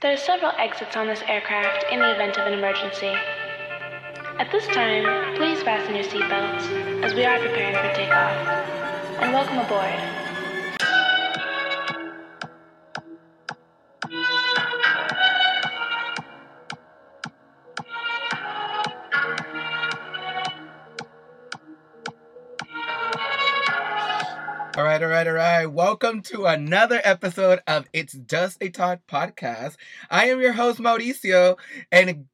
There are several exits on this aircraft in the event of an emergency. At this time, please fasten your seatbelts as we are preparing for takeoff. And welcome aboard. Right, all right. Welcome to another episode of It's Just a Talk podcast. I am your host, Mauricio, and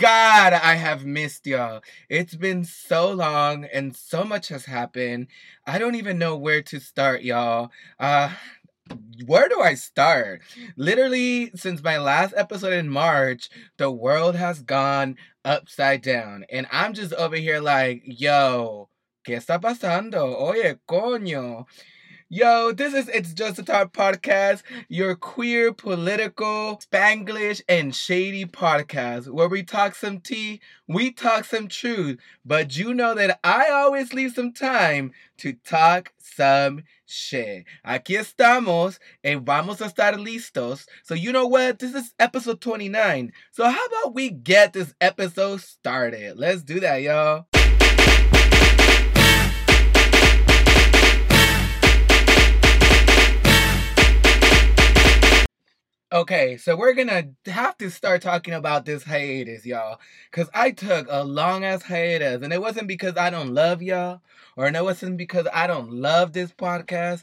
God, I have missed y'all. It's been so long and so much has happened. I don't even know where to start, y'all. Uh, where do I start? Literally, since my last episode in March, the world has gone upside down. And I'm just over here like, yo, ¿qué está pasando? Oye, coño. Yo, this is It's Just a Talk podcast, your queer, political, Spanglish, and shady podcast where we talk some tea, we talk some truth, but you know that I always leave some time to talk some shit. Aquí estamos and vamos a estar listos. So, you know what? This is episode 29. So, how about we get this episode started? Let's do that, y'all. Okay, so we're gonna have to start talking about this hiatus, y'all. Cause I took a long ass hiatus, and it wasn't because I don't love y'all, or it wasn't because I don't love this podcast,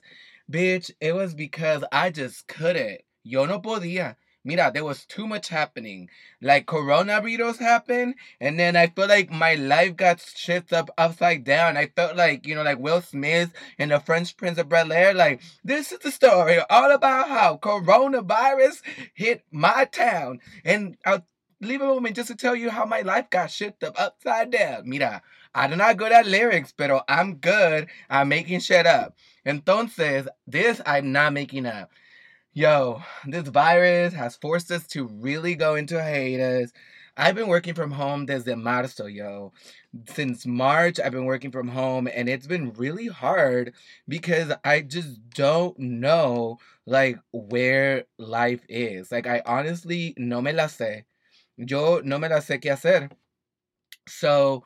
bitch. It was because I just couldn't. Yo no podía. Mira, there was too much happening. Like coronavirus happened, and then I feel like my life got shifted up upside down. I felt like, you know, like Will Smith and the Fresh Prince of Bel Air. Like, this is the story all about how coronavirus hit my town. And I'll leave a moment just to tell you how my life got shifted up upside down. Mira, I do not good at lyrics, but I'm good at making shit up. Entonces, this I'm not making up. Yo, this virus has forced us to really go into hiatus. I've been working from home desde marzo, yo. Since March, I've been working from home and it's been really hard because I just don't know like where life is. Like I honestly no me la sé. Yo no me la sé qué hacer. So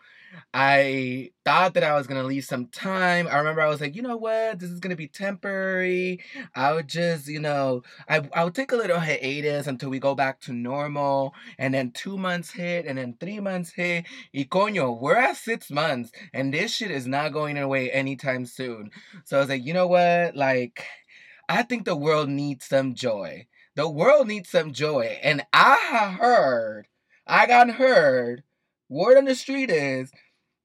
I thought that I was gonna leave some time. I remember I was like, you know what, this is gonna be temporary. I would just, you know, I I would take a little hiatus until we go back to normal. And then two months hit, and then three months hit. Y coño, we're at six months, and this shit is not going away anytime soon. So I was like, you know what, like, I think the world needs some joy. The world needs some joy, and I heard, I got heard word on the street is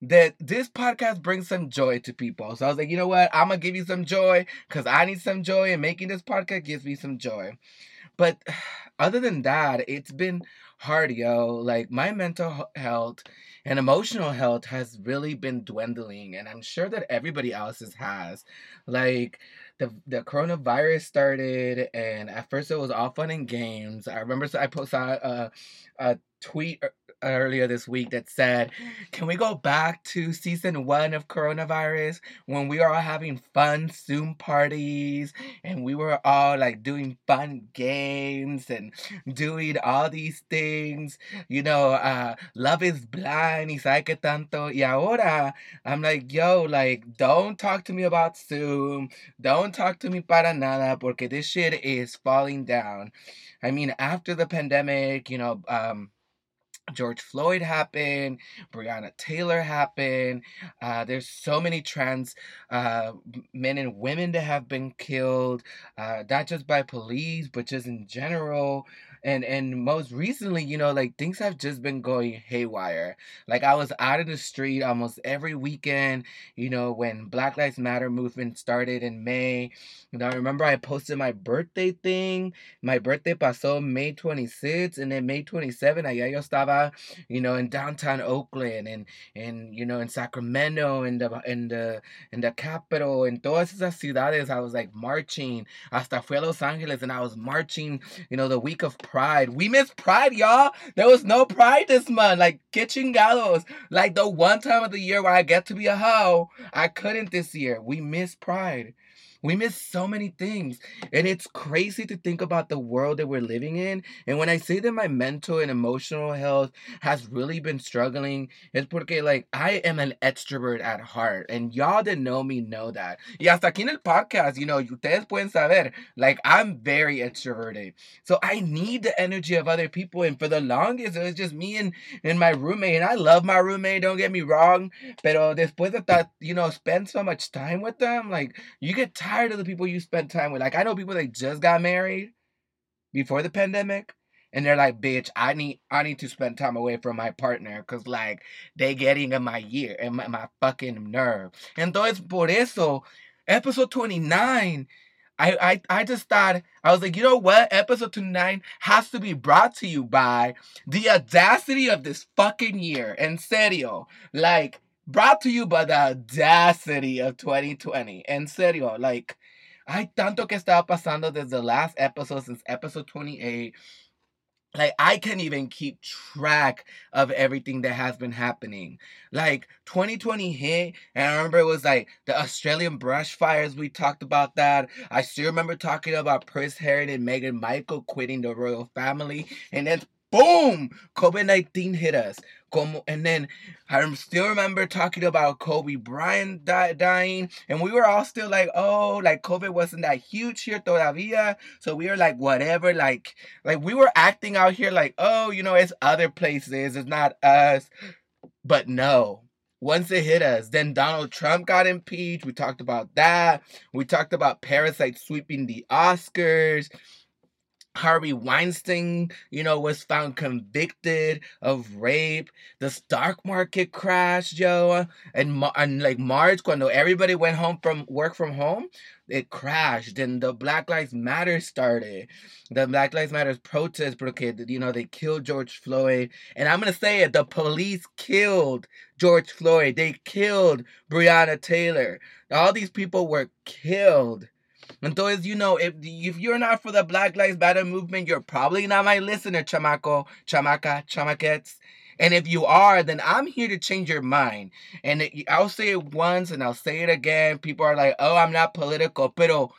that this podcast brings some joy to people. So I was like, you know what? I'm gonna give you some joy because I need some joy, and making this podcast gives me some joy. But other than that, it's been hard, yo. Like my mental health and emotional health has really been dwindling, and I'm sure that everybody else's has. Like the the coronavirus started, and at first it was all fun and games. I remember I posted a, uh, a tweet earlier this week that said, Can we go back to season one of coronavirus when we were all having fun Zoom parties and we were all like doing fun games and doing all these things? You know, uh, love is blind, y sabe que tanto. Y ahora, I'm like, Yo, like, don't talk to me about Zoom. Don't talk to me para nada porque this shit is falling down. I mean, after the pandemic, you know, um, George Floyd happened, Breonna Taylor happened. Uh, there's so many trans uh, men and women that have been killed, uh, not just by police, but just in general and and most recently you know like things have just been going haywire. Like i was out in the street almost every weekend you know when black lives matter movement started in may. Know i remember i posted my birthday thing. My birthday pasó may 26 and then may 27 allá yo estaba you know in downtown oakland and and you know in sacramento and the in the in the capital and todas esas ciudades. I was like marching. Hasta fue los angeles and i was marching you know the week of Pride. We missed Pride, y'all. There was no Pride this month. Like, Kitchen Gallows. Like, the one time of the year where I get to be a hoe, I couldn't this year. We missed Pride. We miss so many things. And it's crazy to think about the world that we're living in. And when I say that my mental and emotional health has really been struggling, it's porque, like, I am an extrovert at heart. And y'all that know me know that. Y hasta aquí en el podcast, you know, ustedes pueden saber, like, I'm very extroverted. So I need the energy of other people. And for the longest, it was just me and, and my roommate. And I love my roommate, don't get me wrong. Pero después de that, you know, spend so much time with them, like, you get tired tired of the people you spend time with. Like I know people that just got married before the pandemic and they're like, bitch, I need I need to spend time away from my partner because like they getting in my year and my, my fucking nerve. Entonces por eso, episode 29, I, I I just thought I was like, you know what? Episode 29 has to be brought to you by the audacity of this fucking year. En serio. Like Brought to you by the audacity of 2020. En serio, like, hay tanto que estaba pasando desde the last episode, since episode 28. Like, I can't even keep track of everything that has been happening. Like, 2020 hit, and I remember it was like the Australian brush fires. We talked about that. I still remember talking about Prince Harry and Meghan Markle quitting the royal family. And then boom, COVID 19 hit us. Como, and then I still remember talking about Kobe Bryant dying, and we were all still like, oh, like COVID wasn't that huge here todavía. So we were like, whatever, like, like we were acting out here like, oh, you know, it's other places, it's not us. But no, once it hit us, then Donald Trump got impeached. We talked about that. We talked about Parasite sweeping the Oscars. Harvey Weinstein, you know, was found convicted of rape. The stock market crashed, Joe. And, and like March, when everybody went home from work from home, it crashed. And the Black Lives Matter started. The Black Lives Matter protest, because, you know, they killed George Floyd. And I'm going to say it, the police killed George Floyd. They killed Breonna Taylor. All these people were killed Entonces, you know, if if you're not for the Black Lives Matter movement, you're probably not my listener, chamaco, chamaca, chamaquettes. And if you are, then I'm here to change your mind. And it, I'll say it once and I'll say it again. People are like, oh, I'm not political. Pero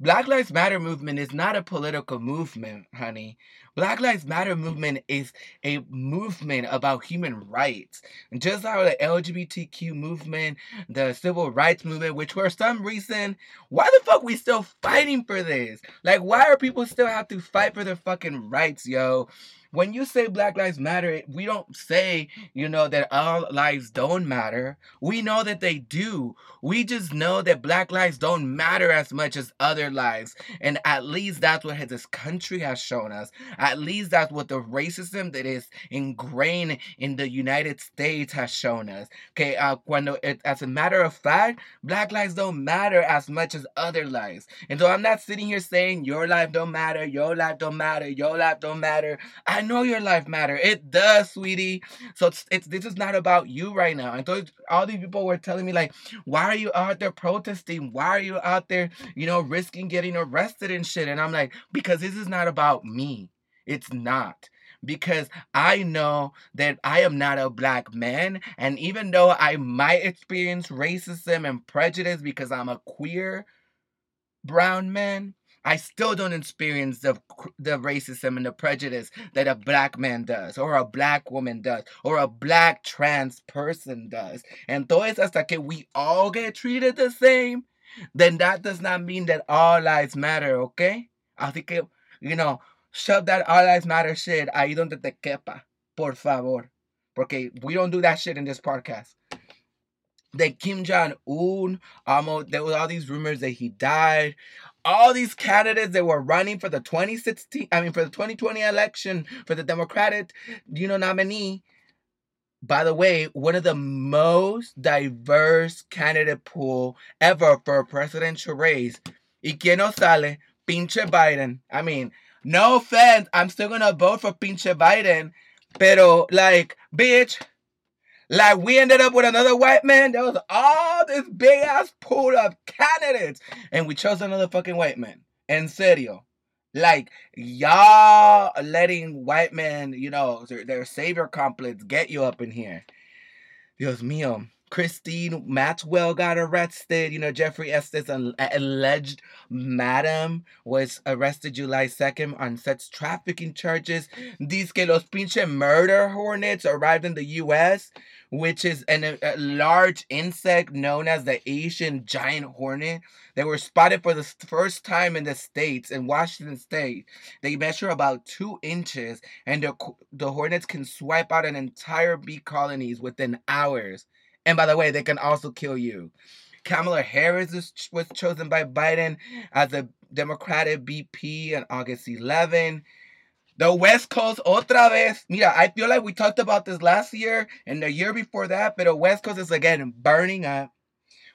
Black Lives Matter movement is not a political movement, honey. Black Lives Matter movement is a movement about human rights. Just how the LGBTQ movement, the civil rights movement, which for some reason, why the fuck we still fighting for this? Like, why are people still have to fight for their fucking rights, yo? When you say Black Lives Matter, we don't say, you know, that all lives don't matter. We know that they do. We just know that Black lives don't matter as much as other lives. And at least that's what this country has shown us. At least that's what the racism that is ingrained in the United States has shown us. Okay, uh, cuando, it, as a matter of fact, Black lives don't matter as much as other lives. And so I'm not sitting here saying your life don't matter, your life don't matter, your life don't matter. I know your life matter. It does, sweetie. So it's, it's this is not about you right now. And those all these people were telling me like, why are you out there protesting? Why are you out there, you know, risking getting arrested and shit? And I'm like, because this is not about me. It's not because I know that I am not a black man. And even though I might experience racism and prejudice because I'm a queer brown man, I still don't experience the the racism and the prejudice that a black man does, or a black woman does, or a black trans person does. And Entonces, hasta que we all get treated the same, then that does not mean that all lives matter, okay? Así que, you know, shove that all lives matter shit ahí donde te quepa, por favor. Porque we don't do that shit in this podcast that Kim Jong Un, almost there was all these rumors that he died all these candidates that were running for the 2016, I mean, for the 2020 election for the Democratic, you know, nominee. By the way, one of the most diverse candidate pool ever for a presidential race. Y quien no sale, pinche Biden. I mean, no offense, I'm still gonna vote for pinche Biden. Pero, like, bitch, like we ended up with another white man. There was all this big ass pool of candidates, and we chose another fucking white man. En serio. Like y'all letting white men, you know, their, their savior complex get you up in here. Dios mío. Christine Maxwell got arrested. You know, Jeffrey Epstein's, an alleged madam, was arrested July 2nd on sex trafficking charges. These que los pinche murder hornets arrived in the U.S., which is an, a large insect known as the Asian giant hornet. They were spotted for the first time in the States, in Washington State. They measure about two inches, and the, the hornets can swipe out an entire bee colonies within hours. And by the way, they can also kill you. Kamala Harris was chosen by Biden as a Democratic VP on August 11. The West Coast otra vez. Mira, I feel like we talked about this last year and the year before that, but the West Coast is again burning up.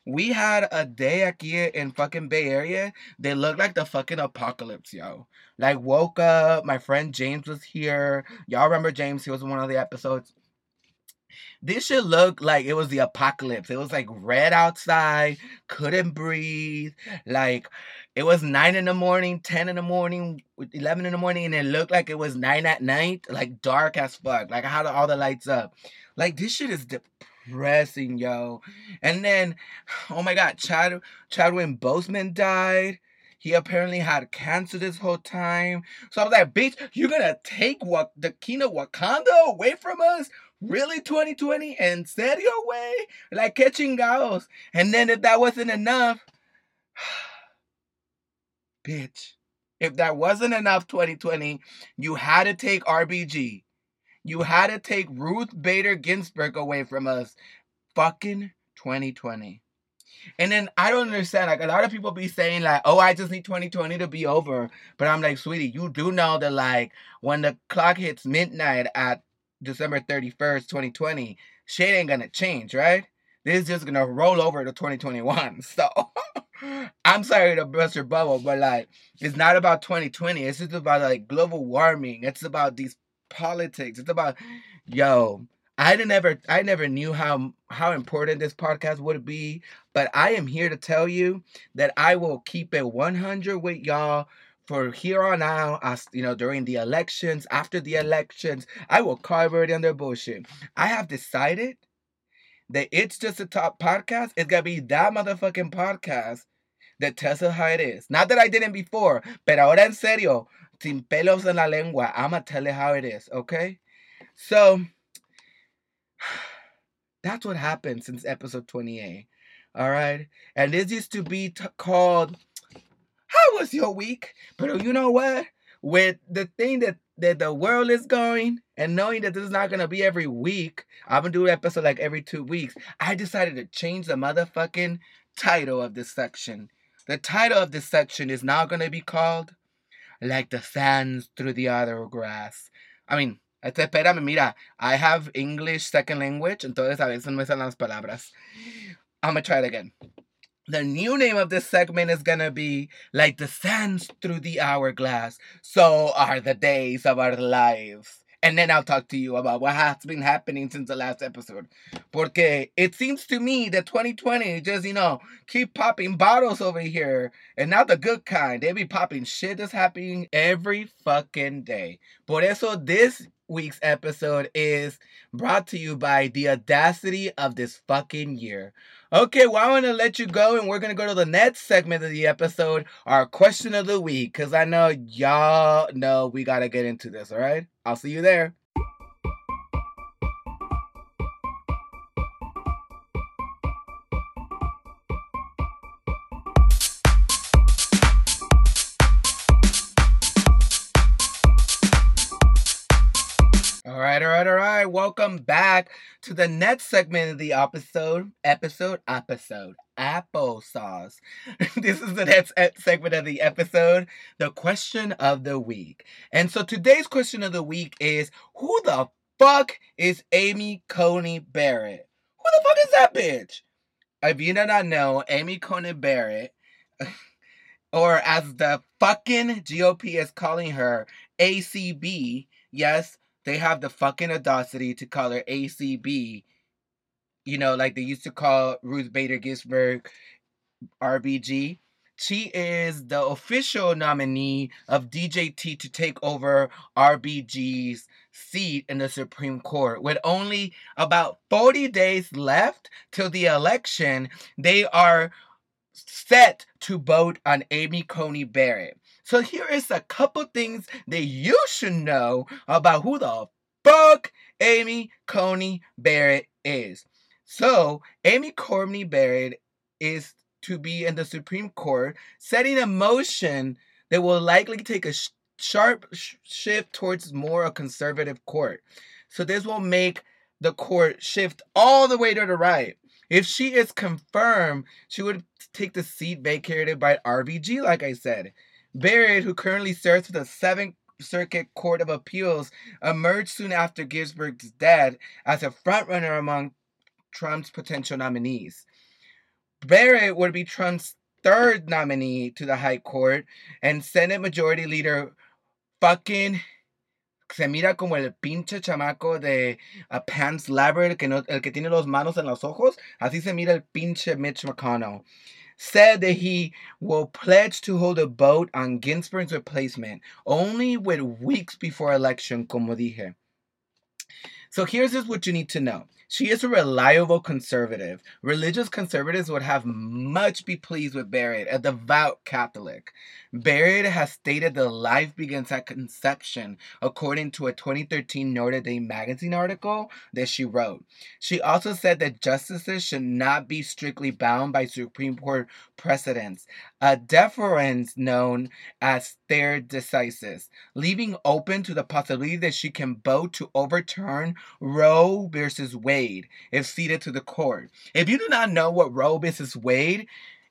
We had a day aquí in fucking Bay Area They looked like the fucking apocalypse, yo. Like woke up, my friend James was here. Y'all remember James? He was in one of the episodes. This should look like it was the apocalypse. It was like red outside, couldn't breathe. Like it was nine in the morning, ten in the morning, eleven in the morning, and it looked like it was nine at night, like dark as fuck. Like I had all the lights up. Like this shit is depressing, yo. And then, oh my god, Chad Chadwick Boseman died. He apparently had cancer this whole time. So I was like, bitch, you're gonna take what the king of Wakanda away from us? Really 2020? En serio, way? Like catching chingados? And then if that wasn't enough, bitch, if that wasn't enough 2020, you had to take RBG. You had to take Ruth Bader Ginsburg away from us. Fucking 2020. And then I don't understand. Like a lot of people be saying like, "Oh, I just need 2020 to be over," but I'm like, sweetie, you do know that like when the clock hits midnight at December 31st, 2020, shit ain't gonna change, right? This is just gonna roll over to 2021. So I'm sorry to burst your bubble, but like it's not about 2020. It's just about like global warming. It's about these politics. It's about yo. I never I never knew how how important this podcast would be, but I am here to tell you that I will keep it 100 with y'all for here on out, as you know, during the elections, after the elections, I will cover it under bullshit. I have decided that it's just a talk podcast. It's gonna be that motherfucking podcast that tells us how it is. Not that I didn't before, but ahora en serio, sin pelos en la lengua, I'ma tell it how it is, okay? So that's what happened since episode 28. All right, and this used to be t- called how was your week? But you know what? With the thing that that the world is going and knowing that this is not gonna be every week, I'm gonna do an episode like every two weeks. I decided to change the motherfucking title of this section. The title of this section is now gonna be called Like the Sands Through the Other Grass. I mean, espérame, mira, I have English second language, entonces a veces no me salen las palabras. I'm gonna try it again. The new name of this segment is gonna be like the sands through the hourglass. So are the days of our lives. And then I'll talk to you about what has been happening since the last episode. Porque it seems to me that 2020 just, you know, keep popping bottles over here. And not the good kind. They be popping shit that's happening every fucking day. Por eso this week's episode is brought to you by the audacity of this fucking year. Okay, well, I'm to let you go and we're to go to the next segment of the episode, our question of the week, because I know y'all know we got to get into this, all right? I'll see you there. Welcome back to the next segment of the episode. Episode, episode, applesauce. this is the next segment of the episode, the question of the week. And so today's question of the week is Who the fuck is Amy Coney Barrett? Who the fuck is that bitch? If you do not know, Amy Coney Barrett, or as the fucking GOP is calling her, ACB, yes, they have the fucking audacity to call her ACB. You know, like they used to call Ruth Bader Ginsburg RBG. she is the official nominee of DJT to take over RBG's seat in the Supreme Court. With only about 40 days left till the election, they are set to vote on Amy Coney Barrett. So here is a couple things that you should know about who the fuck Amy Coney Barrett is. So, Amy Coney Barrett is to be in the Supreme Court, setting a motion that will likely take a sh- sharp sh- shift towards more a conservative court. So, this will make the court shift all the way to the right. If she is confirmed, she would take the seat vacated by RBG, like I said. Barrett, who currently serves for the Seventh Circuit Court of Appeals, emerged soon after Ginsburg's death as a frontrunner among Trump's potential nominees. Barrett would be Trump's third nominee to the High Court, and Senate Majority Leader fucking se mira como el pinche chamaco de uh, Pan's Labyrinth, que no, el que tiene los manos en los ojos, así se mira el pinche Mitch McConnell, said that he will pledge to hold a vote on Ginsburg's replacement only with weeks before election, como dije. So here's just what you need to know. She is a reliable conservative. Religious conservatives would have much be pleased with Barrett, a devout Catholic. Barrett has stated that life begins at conception, according to a 2013 Notre Dame magazine article that she wrote. She also said that justices should not be strictly bound by Supreme Court precedents, a deference known as stare decisis, leaving open to the possibility that she can vote to overturn Roe versus Wade if seated to the court. If you do not know what Roe versus Wade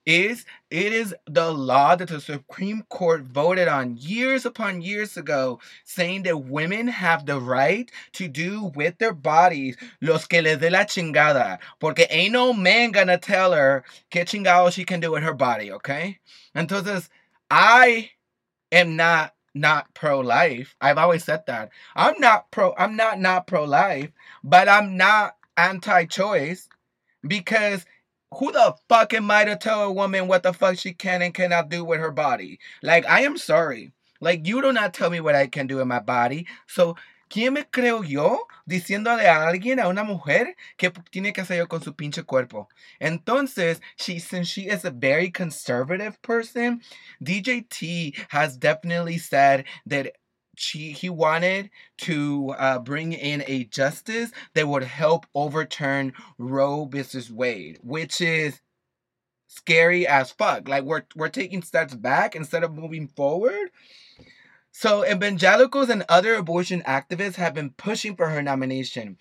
is it is the law that the Supreme Court voted on years upon years ago, saying that women have the right to do with their bodies los que les dé la chingada. Porque ain't no man gonna tell her que chingado she can do with her body, okay? Entonces, I am not not pro-life. I've always said that. I'm not pro I'm not not pro-life, but I'm not anti-choice because who the fuck am I to tell a woman what the fuck she can and cannot do with her body? Like, I am sorry. Like, you do not tell me what I can do in my body. So, ¿quién me creo yo diciéndole a alguien, a una mujer, que tiene que hacer con su pinche cuerpo? Entonces, she, since she is a very conservative person, DJT has definitely said that she he wanted to uh, bring in a justice that would help overturn Roe versus Wade, which is scary as fuck. Like we're we're taking steps back instead of moving forward. So evangelicals and other abortion activists have been pushing for her nomination.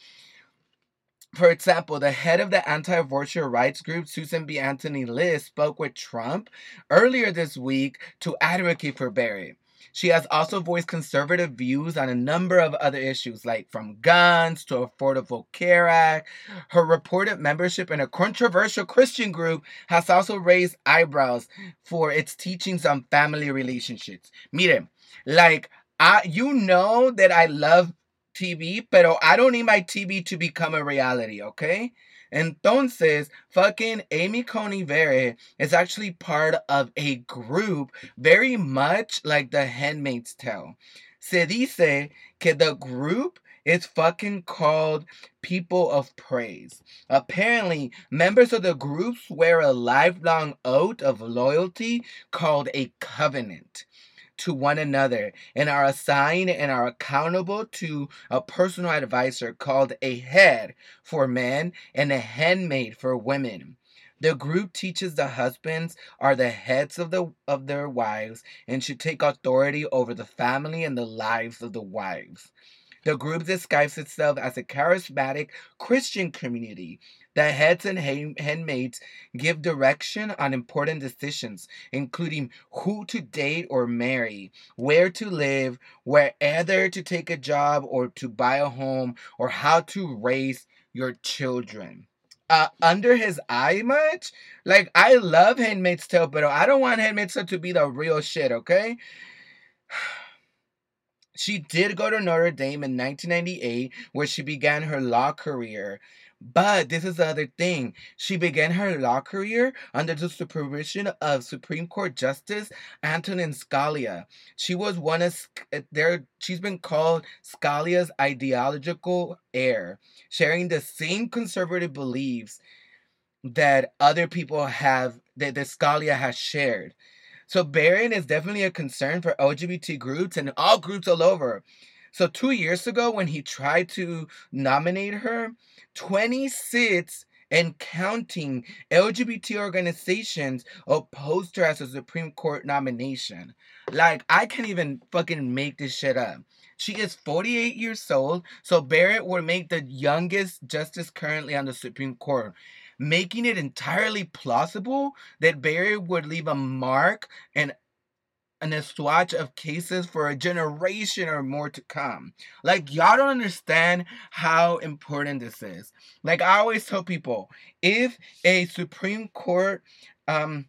For example, the head of the anti-abortion rights group, Susan B. Anthony List, spoke with Trump earlier this week to advocate for Barrett. She has also voiced conservative views on a number of other issues, like from guns to Affordable Care Act. Her reported membership in a controversial Christian group has also raised eyebrows for its teachings on family relationships. Mire, like, I, you know that I love TV, pero I don't need my TV to become a reality, okay? Entonces, fucking Amy Coney Barrett is actually part of a group very much like the Handmaid's Tale. Se dice que the group is fucking called People of Praise. Apparently, members of the group swear a lifelong oath of loyalty called a covenant to one another and are assigned and are accountable to a personal advisor called a head for men and a handmaid for women. The group teaches the husbands are the heads of the of their wives and should take authority over the family and the lives of the wives. The group describes itself as a charismatic Christian community the heads and handmaids give direction on important decisions, including who to date or marry, where to live, whether to take a job or to buy a home, or how to raise your children. Uh, under his eye much? Like, I love Handmaid's Tale, but I don't want Handmaid's Tale to be the real shit, okay? She did go to Notre Dame in 1998, where she began her law career. But this is the other thing. She began her law career under the supervision of Supreme Court Justice Antonin Scalia. She was one of eh, there. She's been called Scalia's ideological heir, sharing the same conservative beliefs that other people have that, that Scalia has shared. So Barrett is definitely a concern for LGBT groups and all groups all over. So two years ago, when he tried to nominate her, 26 and counting LGBT organizations opposed her as a Supreme Court nomination. Like, I can't even fucking make this shit up. She is 48 years old, so Barrett would make the youngest justice currently on the Supreme Court, making it entirely plausible that Barrett would leave a mark and and a swatch of cases for a generation or more to come. Like, y'all don't understand how important this is. Like, I always tell people if a Supreme Court um,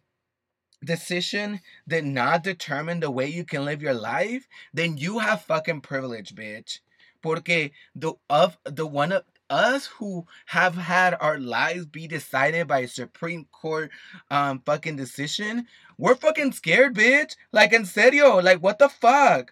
decision did not determine the way you can live your life, then you have fucking privilege, bitch. Porque the of the one of us who have had our lives be decided by a Supreme Court um fucking decision, we're fucking scared, bitch. Like in serio, like what the fuck?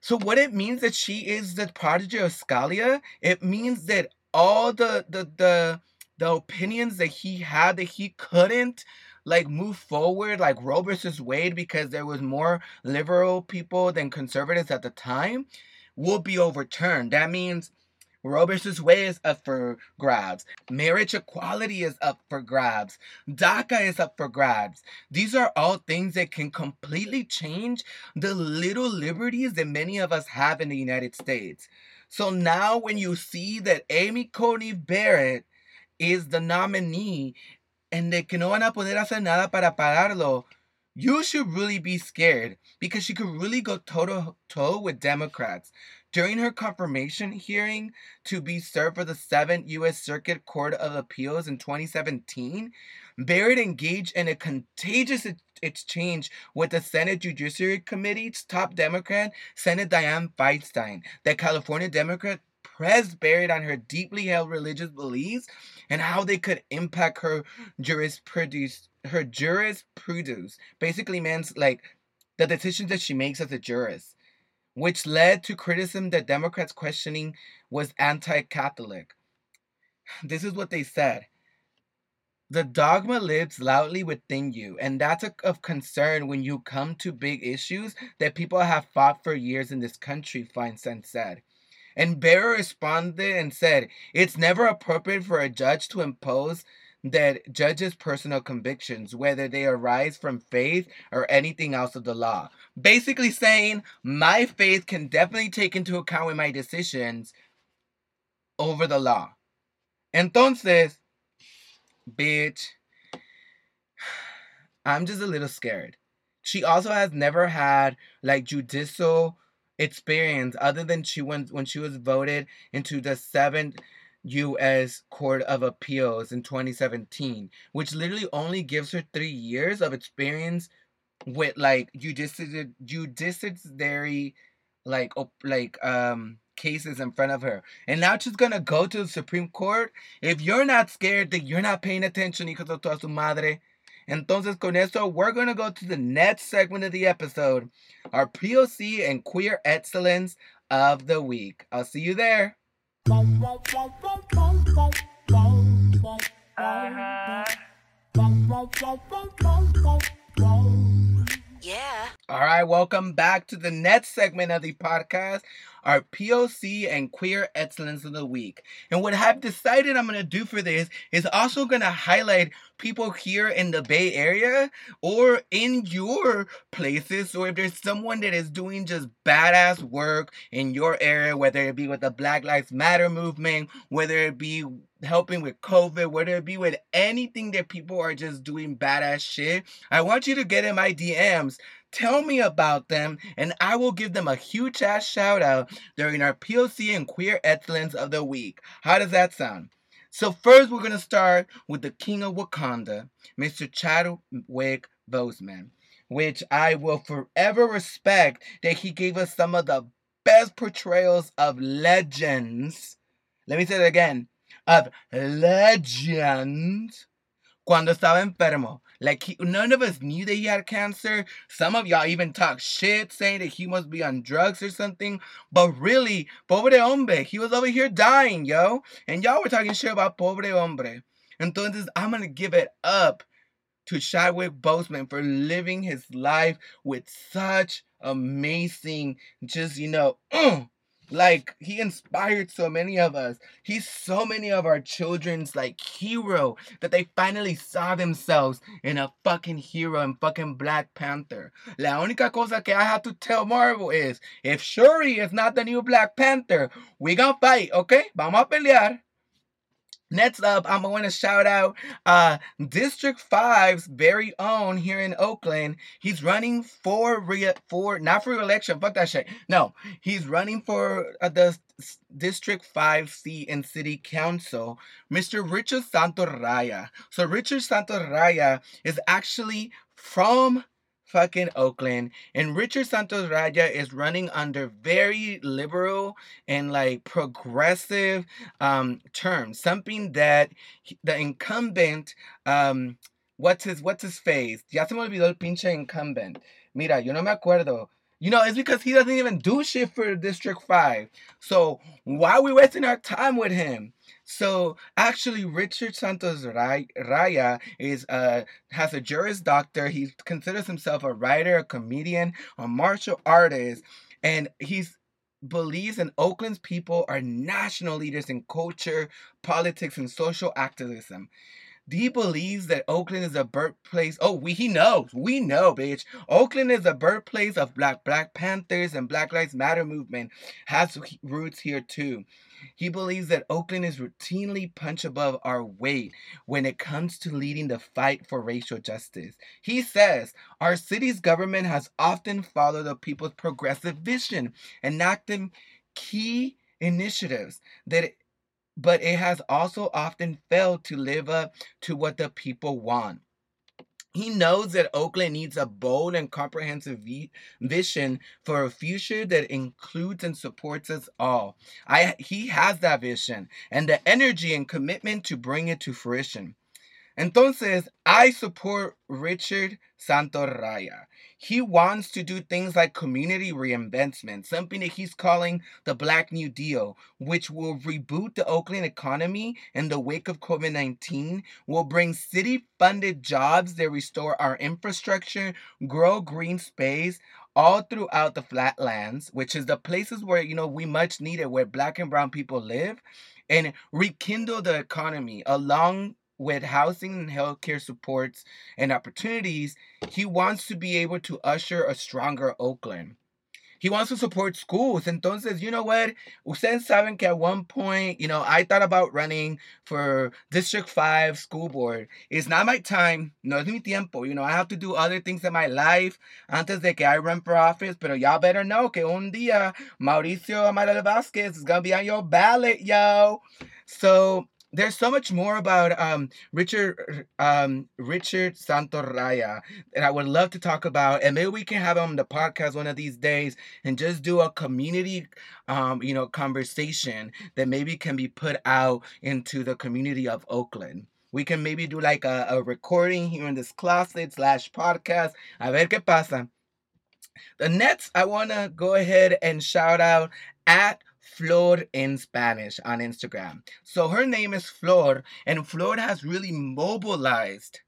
So what it means that she is the prodigy of Scalia, it means that all the the the the opinions that he had that he couldn't like move forward like Roe versus Wade because there was more liberal people than conservatives at the time will be overturned. That means Roe Way is up for grabs. Marriage equality is up for grabs. DACA is up for grabs. These are all things that can completely change the little liberties that many of us have in the United States. So now, when you see that Amy Coney Barrett is the nominee and de que no van a poder hacer nada para pararlo, you should really be scared because she could really go toe to toe with Democrats. During her confirmation hearing to be served for the 7th U.S. Circuit Court of Appeals in 2017, Barrett engaged in a contagious exchange with the Senate Judiciary Committee's top Democrat, Senate Dianne Feinstein, the California Democrat pressed Barrett on her deeply held religious beliefs and how they could impact her jurisprudence. Her jurisprudence basically means like the decisions that she makes as a jurist which led to criticism that Democrats questioning was anti Catholic. This is what they said. The dogma lives loudly within you, and that's a, of concern when you come to big issues that people have fought for years in this country, Feinstein said. And Barrett responded and said, It's never appropriate for a judge to impose that judges' personal convictions, whether they arise from faith or anything else of the law. Basically saying, my faith can definitely take into account with my decisions over the law. Entonces, bitch, I'm just a little scared. She also has never had like judicial experience other than she went when she was voted into the seventh U.S. Court of Appeals in 2017, which literally only gives her three years of experience with like judiciary, judiciary like like um cases in front of her. And now she's gonna go to the Supreme Court. If you're not scared that you're not paying attention, hijo de toda su madre. Entonces, con eso, we're gonna go to the next segment of the episode, our POC and queer excellence of the week. I'll see you there. Yeah. All right, welcome back to the next segment of the podcast, our POC and Queer Excellence of the Week. And what I've decided I'm going to do for this is also going to highlight people here in the Bay Area or in your places. So if there's someone that is doing just badass work in your area, whether it be with the Black Lives Matter movement, whether it be helping with COVID, whether it be with anything that people are just doing badass shit, I want you to get in my DMs. Tell me about them, and I will give them a huge ass shout out during our POC and Queer Excellence of the Week. How does that sound? So, first, we're going to start with the King of Wakanda, Mr. Chadwick Boseman, which I will forever respect that he gave us some of the best portrayals of legends. Let me say it again. Of legends. Cuando estaba enfermo. Like, he, none of us knew that he had cancer. Some of y'all even talk shit saying that he must be on drugs or something. But really, pobre hombre, he was over here dying, yo. And y'all were talking shit about pobre hombre. And entonces, I'm to give it up to Chadwick Boseman for living his life with such amazing, just, you know, mm, like he inspired so many of us. He's so many of our children's like hero that they finally saw themselves in a fucking hero and fucking Black Panther. La única cosa que I have to tell Marvel is if Shuri is not the new Black Panther, we gonna fight, okay? Vamos a pelear. Next up, I'm going to shout out uh, District 5's very own here in Oakland. He's running for re for not for election. Fuck that shit. No, he's running for uh, the District 5 seat in City Council, Mr. Richard Santos Raya. So Richard Santos Raya is actually from fucking Oakland. And Richard Santos Raya is running under very liberal and like progressive um, terms. Something that the incumbent, um, what's his what's his face? Ya se me olvidó el pinche incumbent. Mira, yo no me acuerdo. You know, it's because he doesn't even do shit for District 5. So why are we wasting our time with him? So actually, Richard Santos Raya is uh has a Juris Doctor. He considers himself a writer, a comedian, a martial artist, and he's believes in Oakland's people are national leaders in culture, politics, and social activism. He believes that Oakland is a birthplace. Oh, we he knows. We know, bitch. Oakland is a birthplace of Black Black Panthers and Black Lives Matter movement has roots here too. He believes that Oakland is routinely punch above our weight when it comes to leading the fight for racial justice. He says our city's government has often followed the people's progressive vision, and enacting key initiatives that but it has also often failed to live up to what the people want. He knows that Oakland needs a bold and comprehensive vision for a future that includes and supports us all. I, he has that vision and the energy and commitment to bring it to fruition. Entonces, I support Richard Santos Raya. He wants to do things like community reinvestment, something that he's calling the Black New Deal, which will reboot the Oakland economy in the wake of COVID 19, will bring city funded jobs that restore our infrastructure, grow green space, all throughout the flatlands, which is the places where, you know, we much need it, where black and brown people live, and rekindle the economy along with housing and healthcare supports and opportunities, he wants to be able to usher a stronger Oakland. He wants to support schools. Entonces, you know what? Ustedes saben que at one point, you know, I thought about running for District 5 school board. It's not my time. No es mi tiempo. You know, I have to do other things in my life antes de que I run for office. Pero y'all better know que un día Mauricio Amaral Vasquez is going to be on your ballot, yo. So there's so much more about um, Richard um, Richard Santos Raya that I would love to talk about, and maybe we can have him on the podcast one of these days and just do a community, um, you know, conversation that maybe can be put out into the community of Oakland. We can maybe do like a, a recording here in this closet slash podcast. A ver qué pasa. The next, I want to go ahead and shout out at Flor in Spanish on Instagram. So her name is Flor, and Flor has really mobilized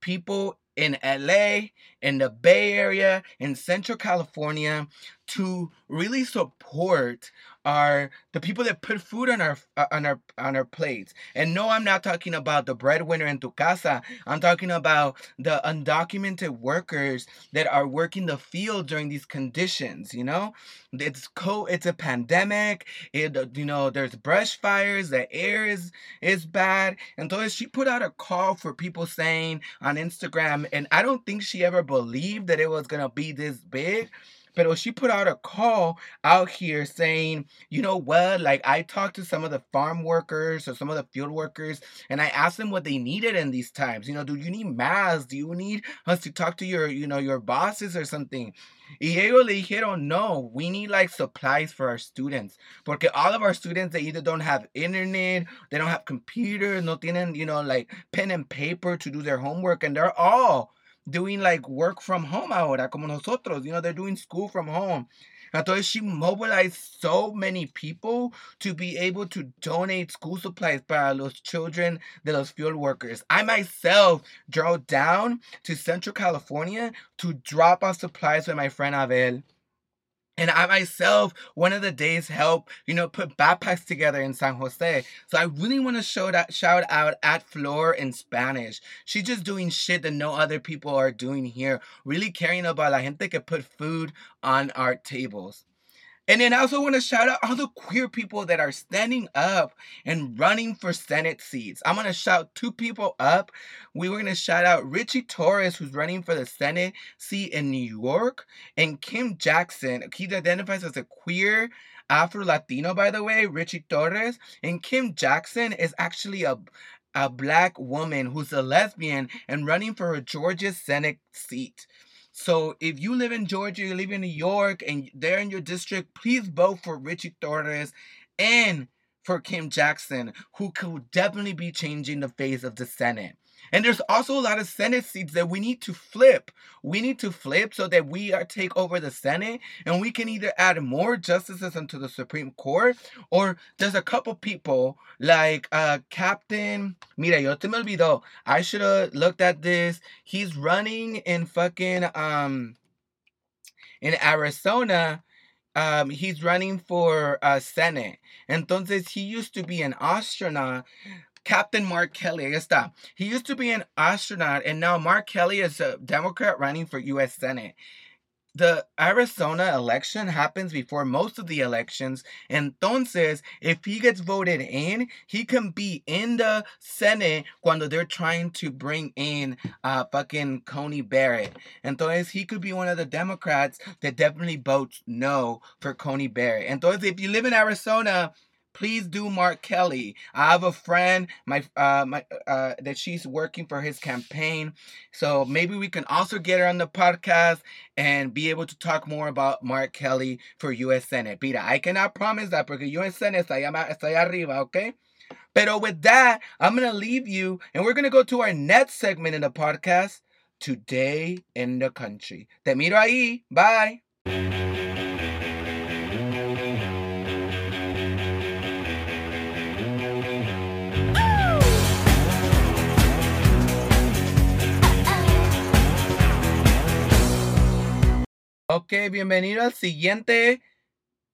people in LA, in the Bay Area, in Central California to really support our the people that put food on our uh, on our on our plates. And no, I'm not talking about the breadwinner in tu casa. I'm talking about the undocumented workers that are working the field during these conditions. You know, it's co it's a pandemic. It you know there's brush fires. The air is is bad. And so she put out a call for people saying on Instagram, and I don't think she ever believed that it was gonna be this big but she put out a call out here saying, you know what, like I talked to some of the farm workers or some of the field workers, and I asked them what they needed in these times. You know, do you need masks? Do you need us to talk to your, you know, your bosses or something? Y ellos le dijeron, no, we need like supplies for our students. Porque all of our students, they either don't have internet, they don't have computers, no tienen, you know, like pen and paper to do their homework. And they're all doing like work from home ahora, como nosotros. You know, they're doing school from home. Entonces she mobilized so many people to be able to donate school supplies para los children de los field workers. I myself drove down to Central California to drop off supplies with my friend Abel. And I myself, one of the days, help you know put backpacks together in San Jose. So I really want to show that shout out at Flor in Spanish. She's just doing shit that no other people are doing here. Really caring about la gente que put food on our tables. And then I also want to shout out all the queer people that are standing up and running for Senate seats. I'm going to shout two people up. We were going to shout out Richie Torres, who's running for the Senate seat in New York, and Kim Jackson. He identifies as a queer Afro Latino, by the way, Richie Torres. And Kim Jackson is actually a a black woman who's a lesbian and running for a Georgia Senate seat. So if you live in Georgia, you live in New York, and they're in your district, please vote for Richie Torres and for Kim Jackson, who could definitely be changing the face of the Senate. And there's also a lot of Senate seats that we need to flip. We need to flip so that we are take over the Senate and we can either add more justices into the Supreme Court or there's a couple people like uh Captain Mira, yo te me olvidó. I should have looked at this. He's running in fucking um in Arizona um, he's running for uh, Senate. Entonces, he used to be an astronaut Captain Mark Kelly. Ahí está. He used to be an astronaut, and now Mark Kelly is a Democrat running for U.S. Senate. The Arizona election happens before most of the elections. And entonces, if he gets voted in, he can be in the Senate cuando they're trying to bring in uh, fucking Coney Barrett. Entonces, he could be one of the Democrats that definitely votes no for Coney Barrett. Entonces, if you live in Arizona, please do Mark Kelly. I have a friend, my uh, my uh, that she's working for his campaign, so maybe we can also get her on the podcast and be able to talk more about Mark Kelly for U.S. Senate. Mira, I cannot promise that because U.S. Senate está allá, está allá arriba, okay? Pero with that, I'm gonna leave you, and we're gonna go to our next segment in the podcast. Today in the country. Te miro ahí. Bye. Ok, bienvenido al siguiente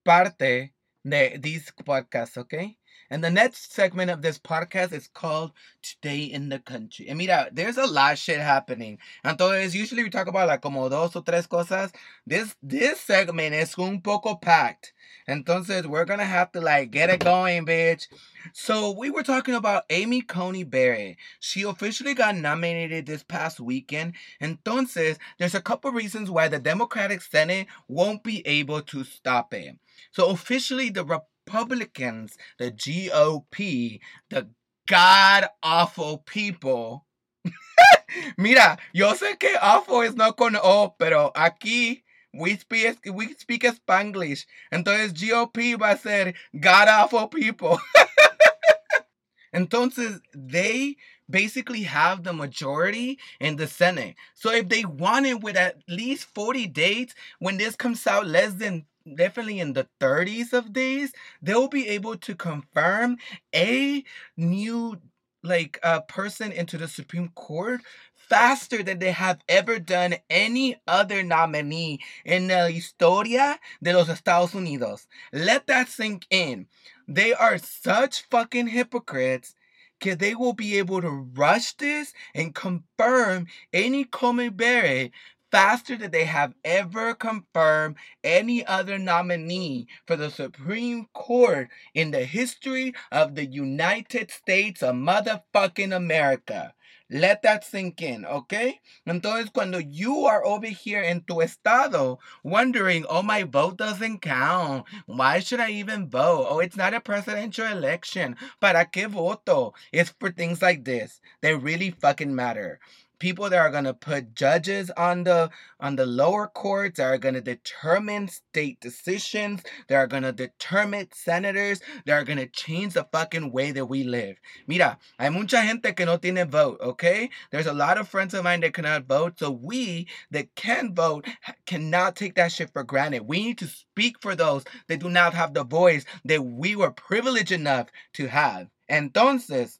parte de this podcast, okay? And the next segment of this podcast is called Today in the Country. And mira, there's a lot of shit happening. Entonces, usually we talk about like como dos o tres cosas. This this segment is un poco packed. Entonces, we're gonna have to like get it going, bitch. So we were talking about Amy Coney Barrett. She officially got nominated this past weekend. Entonces, there's a couple reasons why the Democratic Senate won't be able to stop it. So officially, the Republicans, the GOP, the god awful people. Mira, yo sé que awful is no con O, pero aquí we speak, we speak Spanglish. Entonces GOP va a ser god awful people. Entonces, they basically have the majority in the Senate. So if they want it with at least 40 dates, when this comes out less than definitely in the 30s of days, they'll be able to confirm a new like a uh, person into the Supreme Court faster than they have ever done any other nominee in the historia de los Estados Unidos. Let that sink in. They are such fucking hypocrites that they will be able to rush this and confirm Amy Coney Barrett faster than they have ever confirmed any other nominee for the Supreme Court in the history of the United States of motherfucking America. Let that sink in, okay? Entonces, cuando you are over here in tu estado wondering, oh, my vote doesn't count. Why should I even vote? Oh, it's not a presidential election. ¿Para qué voto? It's for things like this. They really fucking matter people that are going to put judges on the on the lower courts that are going to determine state decisions that are going to determine senators that are going to change the fucking way that we live. Mira hay mucha gente que no tiene vote okay? There's a lot of friends of mine that cannot vote so we that can vote cannot take that shit for granted. We need to speak for those that do not have the voice that we were privileged enough to have. Entonces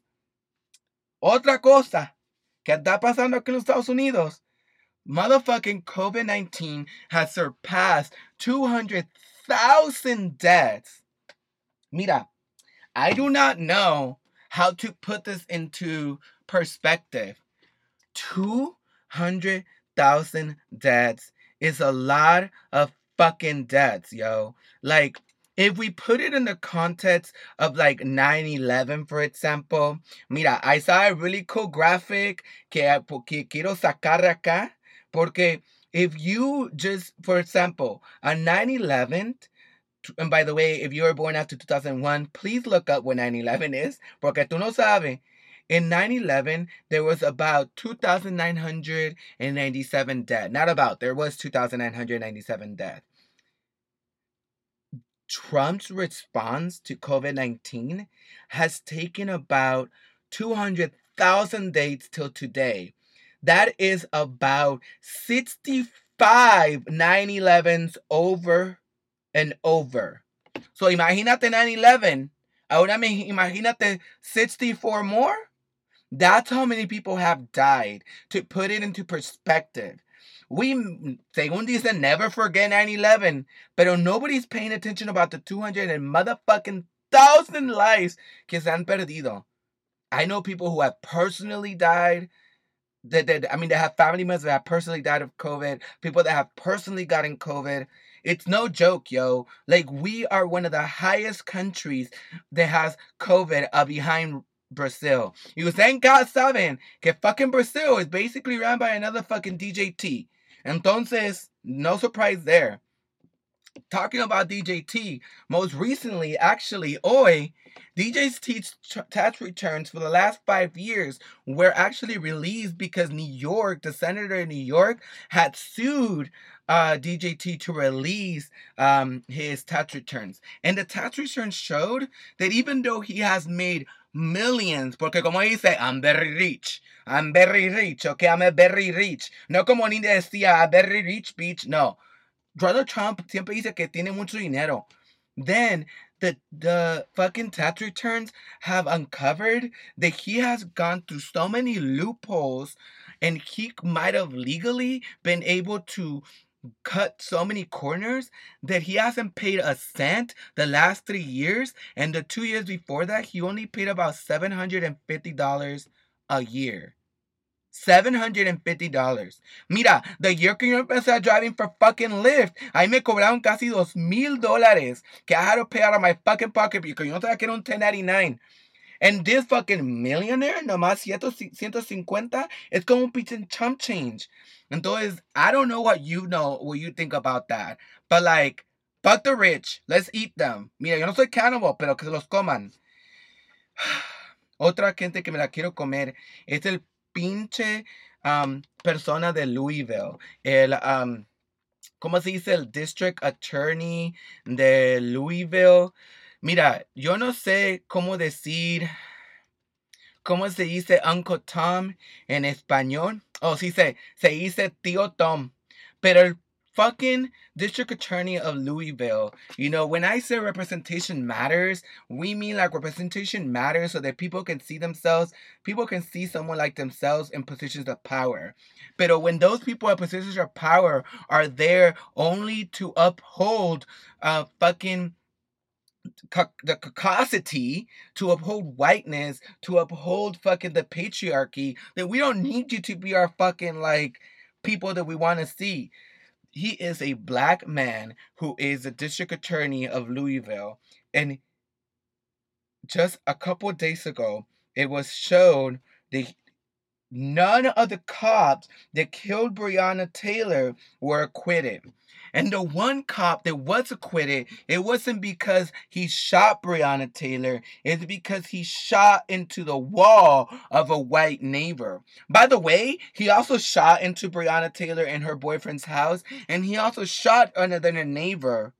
otra cosa ¿Qué está pasando aquí en los Estados Unidos? Motherfucking COVID 19 has surpassed 200,000 deaths. Mira, I do not know how to put this into perspective. 200,000 deaths is a lot of fucking deaths, yo. Like, if we put it in the context of like 9-11 for example mira I saw a really cool graphic que, que quiero sacar acá porque if you just for example on 9-11 and by the way if you were born after 2001 please look up what 9-11 is porque tú no sabes. In 9-11 there was about 2997 dead not about there was 2997 dead Trump's response to COVID 19 has taken about 200,000 days till today. That is about 65 9 11s over and over. So imagínate 9 11. Ahora imagínate 64 more. That's how many people have died. To put it into perspective, we, según dicen, never forget 9-11. Pero nobody's paying attention about the 200 and motherfucking thousand lives que se han perdido. I know people who have personally died. That, that I mean, they have family members that have personally died of COVID. People that have personally gotten COVID. It's no joke, yo. Like we are one of the highest countries that has COVID uh, behind Brazil. You thank God saben que fucking Brazil is basically run by another fucking DJT. Entonces, no surprise there. Talking about DJT, most recently, actually, hoy, DJ's tax returns for the last five years were actually released because New York, the senator in New York, had sued uh, DJT to release um, his tax returns. And the tax returns showed that even though he has made millions, porque como dice, I'm very rich, I'm very rich, okay, I'm a very rich. No como ni decía, I'm very rich, bitch, no. Donald Trump siempre dice que tiene mucho dinero. Then the the fucking tax returns have uncovered that he has gone through so many loopholes and he might have legally been able to cut so many corners that he hasn't paid a cent the last three years. And the two years before that, he only paid about $750 a year. $750. Mira, the year que yo empecé driving for fucking Lyft, ahí me cobraron casi dos mil dólares que I had to pay out of my fucking pocket because yo no sabía que era un 1099. And this fucking millionaire, nomás 150, es como un pinche chump change. Entonces, I don't know what you know, what you think about that. But like, fuck the rich. Let's eat them. Mira, yo no soy cannibal, pero que se los coman. Otra gente que me la quiero comer es el pinche um, persona de Louisville. El, um, ¿cómo se dice? El district attorney de Louisville. Mira, yo no sé cómo decir, cómo se dice Uncle Tom en español. Oh, sí se, se dice tío Tom. Pero el fucking district attorney of Louisville. You know, when I say representation matters, we mean like representation matters so that people can see themselves, people can see someone like themselves in positions of power. But when those people in positions of power are there only to uphold uh fucking the caucasity to uphold whiteness, to uphold fucking the patriarchy, that we don't need you to be our fucking like people that we want to see. He is a black man who is the district attorney of Louisville. And just a couple days ago, it was shown that none of the cops that killed Breonna Taylor were acquitted. And the one cop that was acquitted, it wasn't because he shot Breonna Taylor, it's because he shot into the wall of a white neighbor. By the way, he also shot into Breonna Taylor in her boyfriend's house, and he also shot another neighbor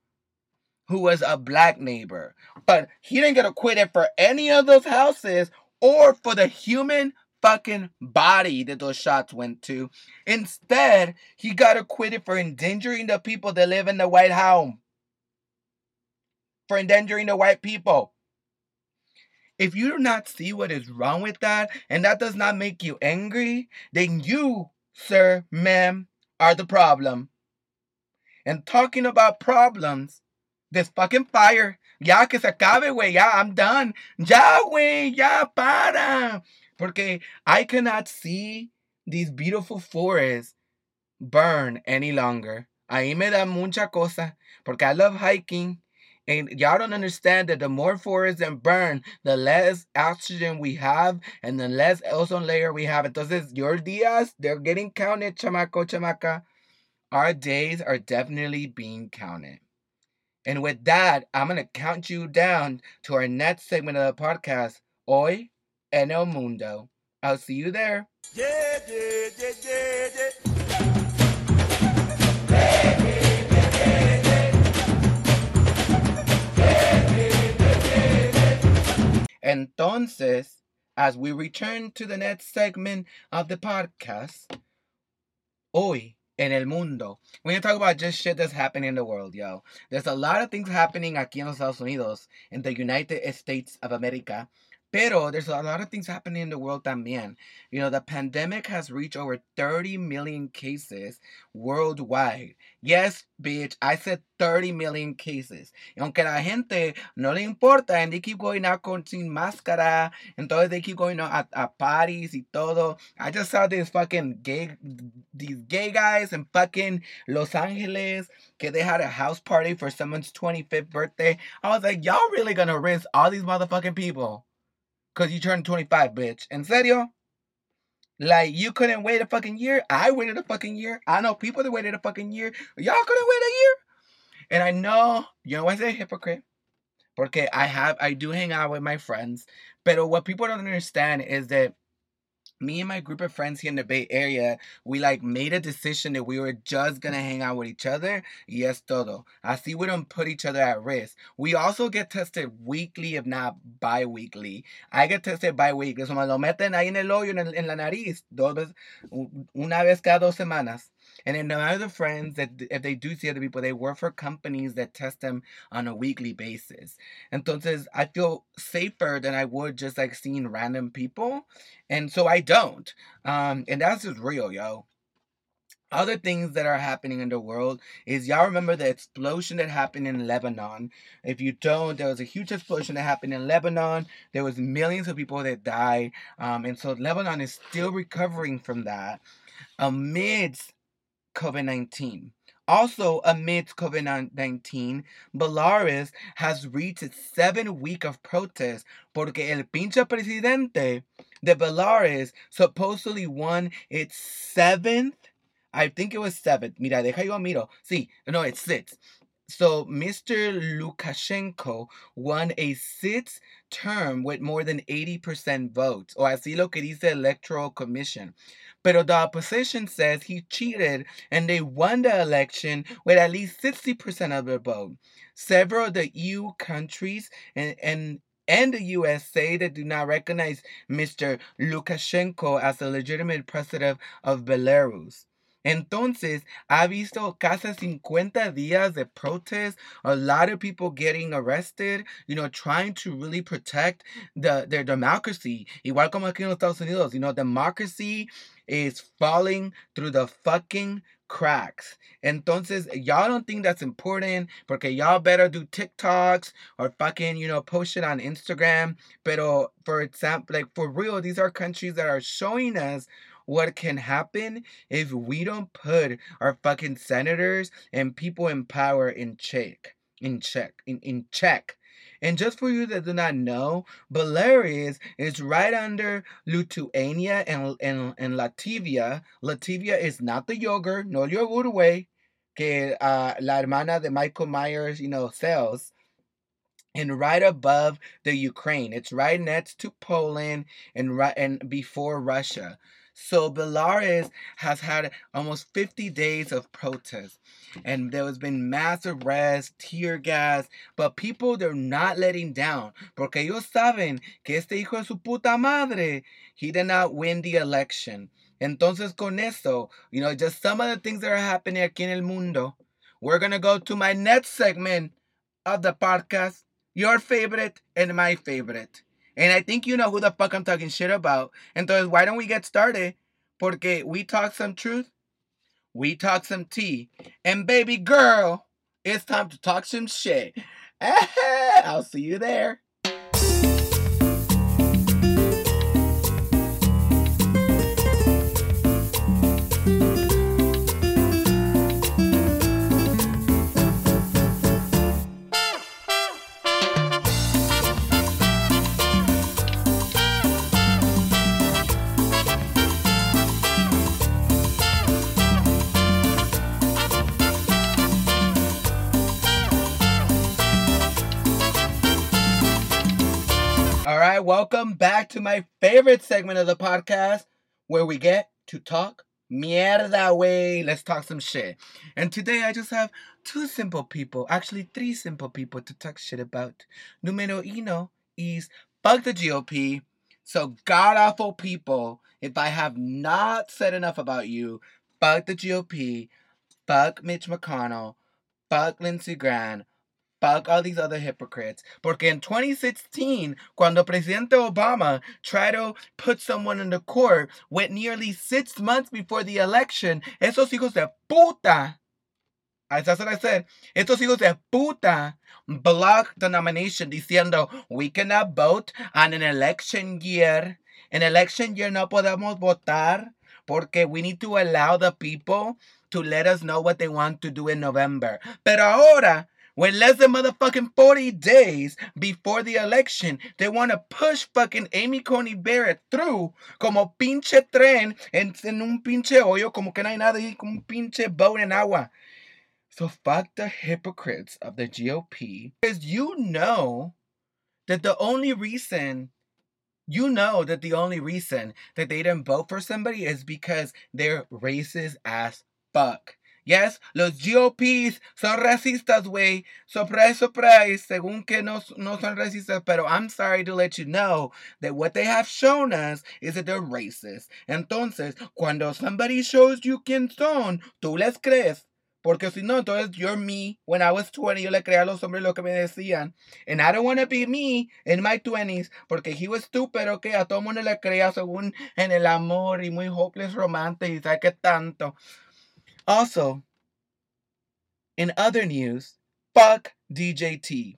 who was a black neighbor. But he didn't get acquitted for any of those houses or for the human fucking body that those shots went to. Instead, he got acquitted for endangering the people that live in the White Home. For endangering the white people. If you do not see what is wrong with that, and that does not make you angry, then you, sir, ma'am, are the problem. And talking about problems, this fucking fire. Ya que se acabe, güey. Ya, I'm done. Ya, güey. Ya, para. Porque I cannot see these beautiful forests burn any longer. Ahí me da mucha cosa. Porque I love hiking. And y'all don't understand that the more forests that burn, the less oxygen we have and the less ozone layer we have. Entonces, your días, they're getting counted, chamaco, chamaca. Our days are definitely being counted. And with that, I'm going to count you down to our next segment of the podcast, Hoy en el Mundo. I'll see you there. Yeah, yeah, yeah, Entonces, as we return to the next segment of the podcast, hoy en el mundo. When you talk about just shit that's happening in the world, yo, there's a lot of things happening aquí en los Estados Unidos, in the United States of America, Pero there's a lot of things happening in the world también. You know, the pandemic has reached over 30 million cases worldwide. Yes, bitch, I said 30 million cases. Y aunque la gente no le importa, and they keep going out con sin máscara, entonces they keep going out at, parties y todo. I just saw these fucking gay, these gay guys in fucking Los Angeles, que they had a house party for someone's 25th birthday. I was like, y'all really gonna risk all these motherfucking people? Because you turned 25, bitch. En serio? Like, you couldn't wait a fucking year? I waited a fucking year. I know people that waited a fucking year. Y'all couldn't wait a year? And I know, you know, I say hypocrite. Porque I have, I do hang out with my friends. But what people don't understand is that me and my group of friends here in the Bay Area, we like made a decision that we were just gonna hang out with each other. Yes, todo. Así we don't put each other at risk. We also get tested weekly, if not bi-weekly. I get tested bi-weekly. So me lo meten ahí en el hoyo, en, el, en la nariz, dos veces, una vez cada dos semanas. And then other friends that if they do see other people, they work for companies that test them on a weekly basis. Entonces, I feel safer than I would just like seeing random people. And so I don't. Um, and that's just real, yo other things that are happening in the world is y'all remember the explosion that happened in Lebanon. If you don't, there was a huge explosion that happened in Lebanon. There was millions of people that died, um, and so Lebanon is still recovering from that amidst COVID 19. Also, amidst COVID 19, Belarus has reached its seventh week of protest porque el pinche presidente de Belarus supposedly won its seventh, I think it was seventh. Mira, deja yo miro. Sí, no, it's sixth. So Mr. Lukashenko won a sixth term with more than 80% votes, o así lo que dice the Electoral Commission. Pero the opposition says he cheated and they won the election with at least 60% of the vote. Several of the EU countries and, and and the US say they do not recognize Mr. Lukashenko as a legitimate president of Belarus. Entonces, ha visto casi 50 días de protest, a lot of people getting arrested, you know, trying to really protect the, their democracy. Igual como aquí en los Estados Unidos, you know, democracy is falling through the fucking cracks. Entonces, y'all don't think that's important porque y'all better do TikToks or fucking, you know, post it on Instagram. Pero, for example, like for real, these are countries that are showing us what can happen if we don't put our fucking senators and people in power in check. In check. In, in check. And just for you that do not know, Belarus is right under Lithuania and, and, and Latvia. Latvia is not the yogurt, no yogurt que uh, la hermana de Michael Myers, you know, sells and right above the Ukraine. It's right next to Poland and right and before Russia. So Belarus has had almost 50 days of protest. And there has been mass arrests, tear gas, but people they're not letting down. Porque ellos saben que este hijo de su puta madre, he did not win the election. Entonces con eso, you know, just some of the things that are happening aquí en el mundo. We're gonna go to my next segment of the podcast your favorite and my favorite. And I think you know who the fuck I'm talking shit about. Entonces, why don't we get started? Porque we talk some truth, we talk some tea. And baby girl, it's time to talk some shit. I'll see you there. Welcome back to my favorite segment of the podcast where we get to talk mierda way. Let's talk some shit. And today I just have two simple people, actually three simple people to talk shit about. Numero uno is fuck the GOP. So god awful people, if I have not said enough about you, fuck the GOP, fuck Mitch McConnell, fuck Lindsey Graham, all these other hypocrites. Porque in 2016, cuando Presidente Obama tried to put someone in the court with nearly six months before the election, esos hijos de puta, that's what I said, estos hijos de puta blocked the nomination diciendo, we cannot vote on an election year. En election year no podemos votar porque we need to allow the people to let us know what they want to do in November. Pero ahora, when less than motherfucking 40 days before the election, they want to push fucking Amy Coney Barrett through como pinche tren en, en un pinche hoyo, como que no hay nada ahí, como un pinche boat en agua. So fuck the hypocrites of the GOP. Because you know that the only reason you know that the only reason that they didn't vote for somebody is because they're racist as fuck. Yes, los GOPs son racistas, güey. Surprise, surprise. Según que no, no son racistas, pero I'm sorry to let you know that what they have shown us is that they're racist. Entonces, cuando somebody shows you quién son, tú les crees. Porque si no, entonces you're me. When I was 20, yo le creía a los hombres lo que me decían. And I don't want to be me in my 20s. Porque he was stupid, ok. A todo mundo le creía según en el amor y muy hopeless romance y sabe qué tanto. Also, in other news, fuck DJT.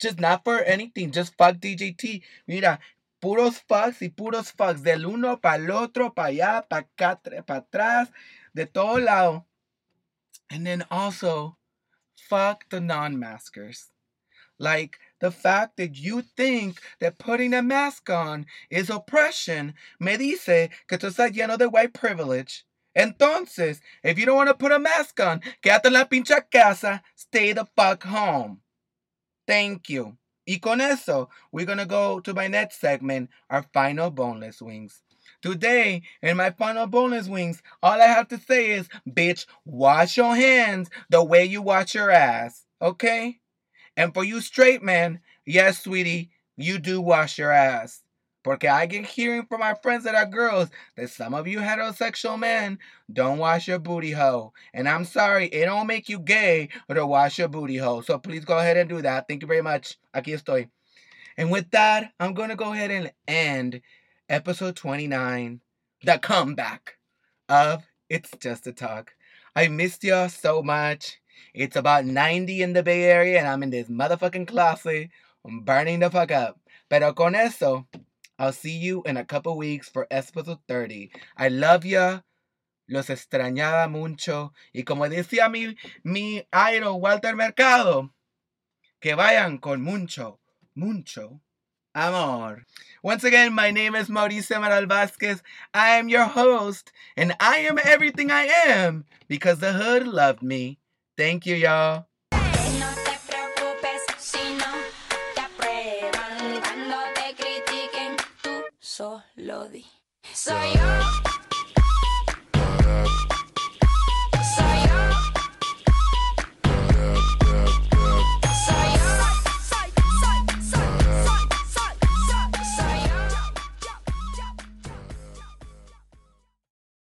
Just not for anything, just fuck DJT. Mira, puros fucks y puros fucks. Del uno para el otro, para allá, para acá, para atrás, de todo lado. And then also, fuck the non maskers. Like the fact that you think that putting a mask on is oppression me dice que tú estás lleno de white privilege. Entonces, if you don't want to put a mask on, quédate en la pincha casa, stay the fuck home. Thank you. Y con eso, we're gonna go to my next segment, our final boneless wings. Today, in my final boneless wings, all I have to say is, bitch, wash your hands the way you wash your ass, okay? And for you straight men, yes, sweetie, you do wash your ass. Porque I get hearing from my friends that are girls that some of you heterosexual men don't wash your booty hole. And I'm sorry, it don't make you gay to wash your booty hole. So please go ahead and do that. Thank you very much. Aquí estoy. And with that, I'm going to go ahead and end episode 29, the comeback of It's Just a Talk. I missed y'all so much. It's about 90 in the Bay Area and I'm in this motherfucking closet. I'm burning the fuck up. Pero con eso, I'll see you in a couple weeks for episode 30. I love ya. Los extrañaba mucho. Y como decía mi, mi idol Walter Mercado, que vayan con mucho mucho amor. Once again, my name is Mauricio Amaral Vasquez. I am your host, and I am everything I am because the hood loved me. Thank you, y'all. Aprueban cuando